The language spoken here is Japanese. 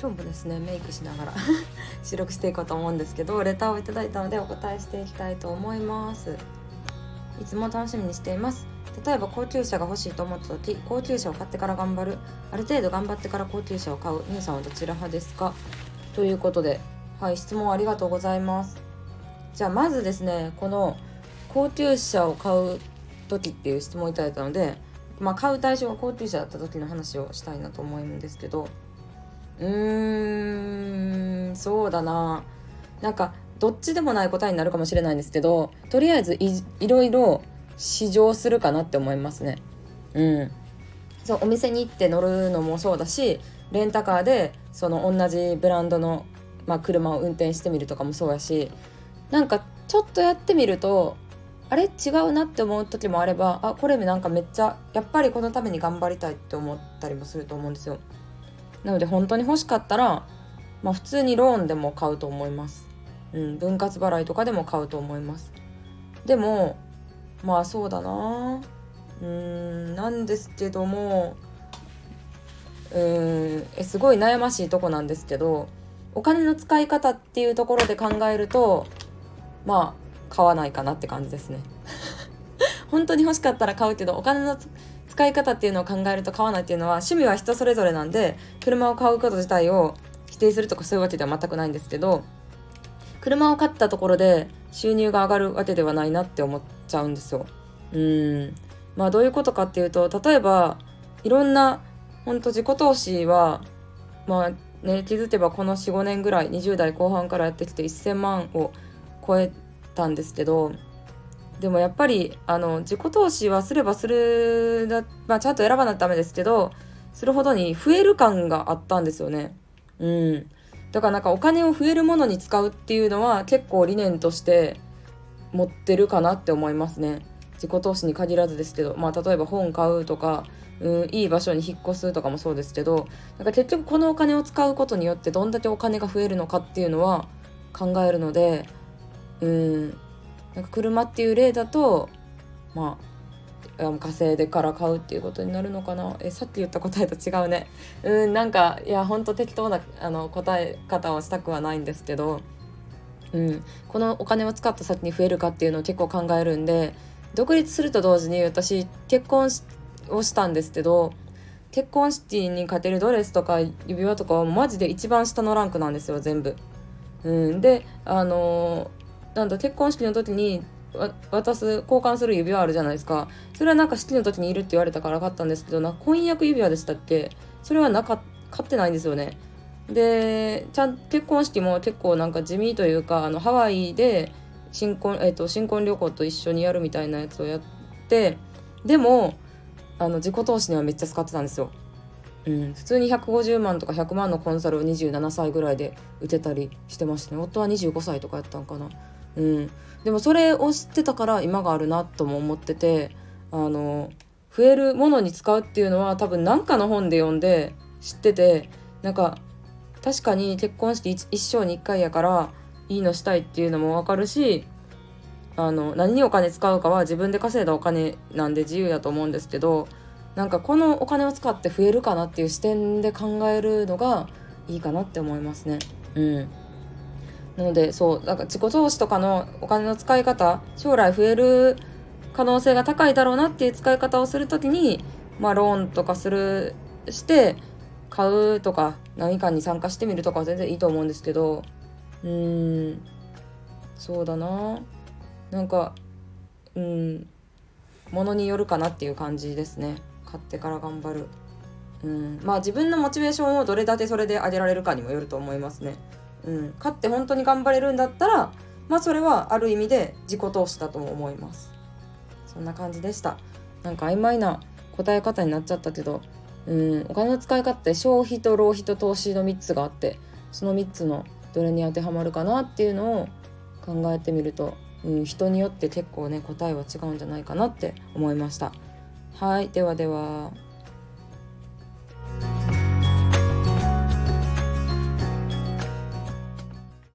今日もですね。メイクしながら。収録していこうと思うんですけどレターをいただいたのでお答えしていきたいと思います。いつも楽しみにしています。例えば高級車が欲しいと思った時高級車を買ってから頑張る。ある程度頑張ってから高級車を買う。皆さんはどちら派ですか？ということではい質問ありがとうございます。じゃあまずですねこの高級車を買う時っていう質問をいただいたのでまあ買う対象が高級車だった時の話をしたいなと思うんですけどうーんそうだな。なんかどっちでもない答えになるかもしれないんですけどとりあえずいいろいろ試乗するかなって思いますね。うん。そうお店に行って乗るのもそうだしレンタカーでその同じブランドの、まあ、車を運転してみるとかもそうやしなんかちょっとやってみるとあれ？違うなって思う時もあればあこれなんかめっちゃやっぱりこのために頑張りたいって思ったりもすると思うんですよ。なので本当に欲しかったら、まあ、普通にローンでも買うと思います、うん、分割払いとかでも買うと思います。でもまあそうだな。うんなんですけどもうんえすごい悩ましいとこなんですけどお金の使い方っていうところで考えるとまあ買わないかなって感じですね。本当に欲しかったら買うけどお金の使い方っていうのを考えると買わないっていうのは趣味は人それぞれなんで車を買うこと自体を否定するとかそういうわけでは全くないんですけど車を買ったところで収入が上がるわけではないなって思っちゃうんですよ。うんまあどういうことかっていうと例えばいろんな本当自己投資はまあね気づけばこの45年ぐらい20代後半からやってきて1,000万を超えたんですけどでもやっぱりあの自己投資はすればするだ、まあ、ちゃんと選ばないとダメですけどするほどに増える感があったんですよね。うん、だからなんかお金を増えるものに使うっていうのは結構理念として持ってるかなって思いますね。自己投資に限らずですけど、まあ、例えば本買うとか、うん、いい場所に引っ越すとかもそうですけどなんか結局このお金を使うことによってどんだけお金が増えるのかっていうのは考えるのでうんなんか車っていう例だとまあ稼いでから買うっていうことになるのかな？えさっき言った答えと違うね。うんなんかいやほんと適当なあの答え方をしたくはないんですけど、うん、このお金を使った先に増えるかっていうのを結構考えるんで独立すると同時に私結婚をしたんですけど結婚式に勝てるドレスとか指輪とかはマジで一番下のランクなんですよ全部。うん、であのなんだ結婚式の時に渡す交換する指輪あるじゃないですか。それはなんか式の時にいるって言われたから買ったんですけどな婚約指輪でしたっけ？それはなか買ってないんですよね。でちゃん結婚式も結構なんか地味というかあのハワイで新婚,、えーと、新婚旅行と一緒にやるみたいなやつをやってでもあの自己投資にはめっちゃ使ってたんですよ。うん、普通に150万とか100万のコンサルを27歳ぐらいで受けたりしてましたね。夫は25歳とかやったんかな。うん、でもそれを知ってたから今があるなとも思っててあの増えるものに使うっていうのは多分何かの本で読んで知っててなんか確かに結婚して一生に一回やからいいのしたいっていうのも分かるしあの何にお金使うかは自分で稼いだお金なんで自由やと思うんですけどなんかこのお金を使って増えるかなっていう視点で考えるのがいいかなって思いますね。うんなのでそうなんか自己投資とかのお金の使い方将来増える可能性が高いだろうなっていう使い方をする時にまあローンとかするして買うとか何かに参加してみるとかは全然いいと思うんですけどうーんそうだな。なんかうんものによるかなっていう感じですね。買ってから頑張る。うんまあ自分のモチベーションをどれだけそれで上げられるかにもよると思いますね。うん、勝って本当に頑張れるんだったらまあそれはある意味で自己投資だと思います。そんな感じでした。なんか曖昧な答え方になっちゃったけどうん。お金の使い方って消費と浪費と投資の3つがあってその3つのどれに当てはまるかなっていうのを考えてみると、うん、人によって結構ね答えは違うんじゃないかなって思いました。はい。ではでは。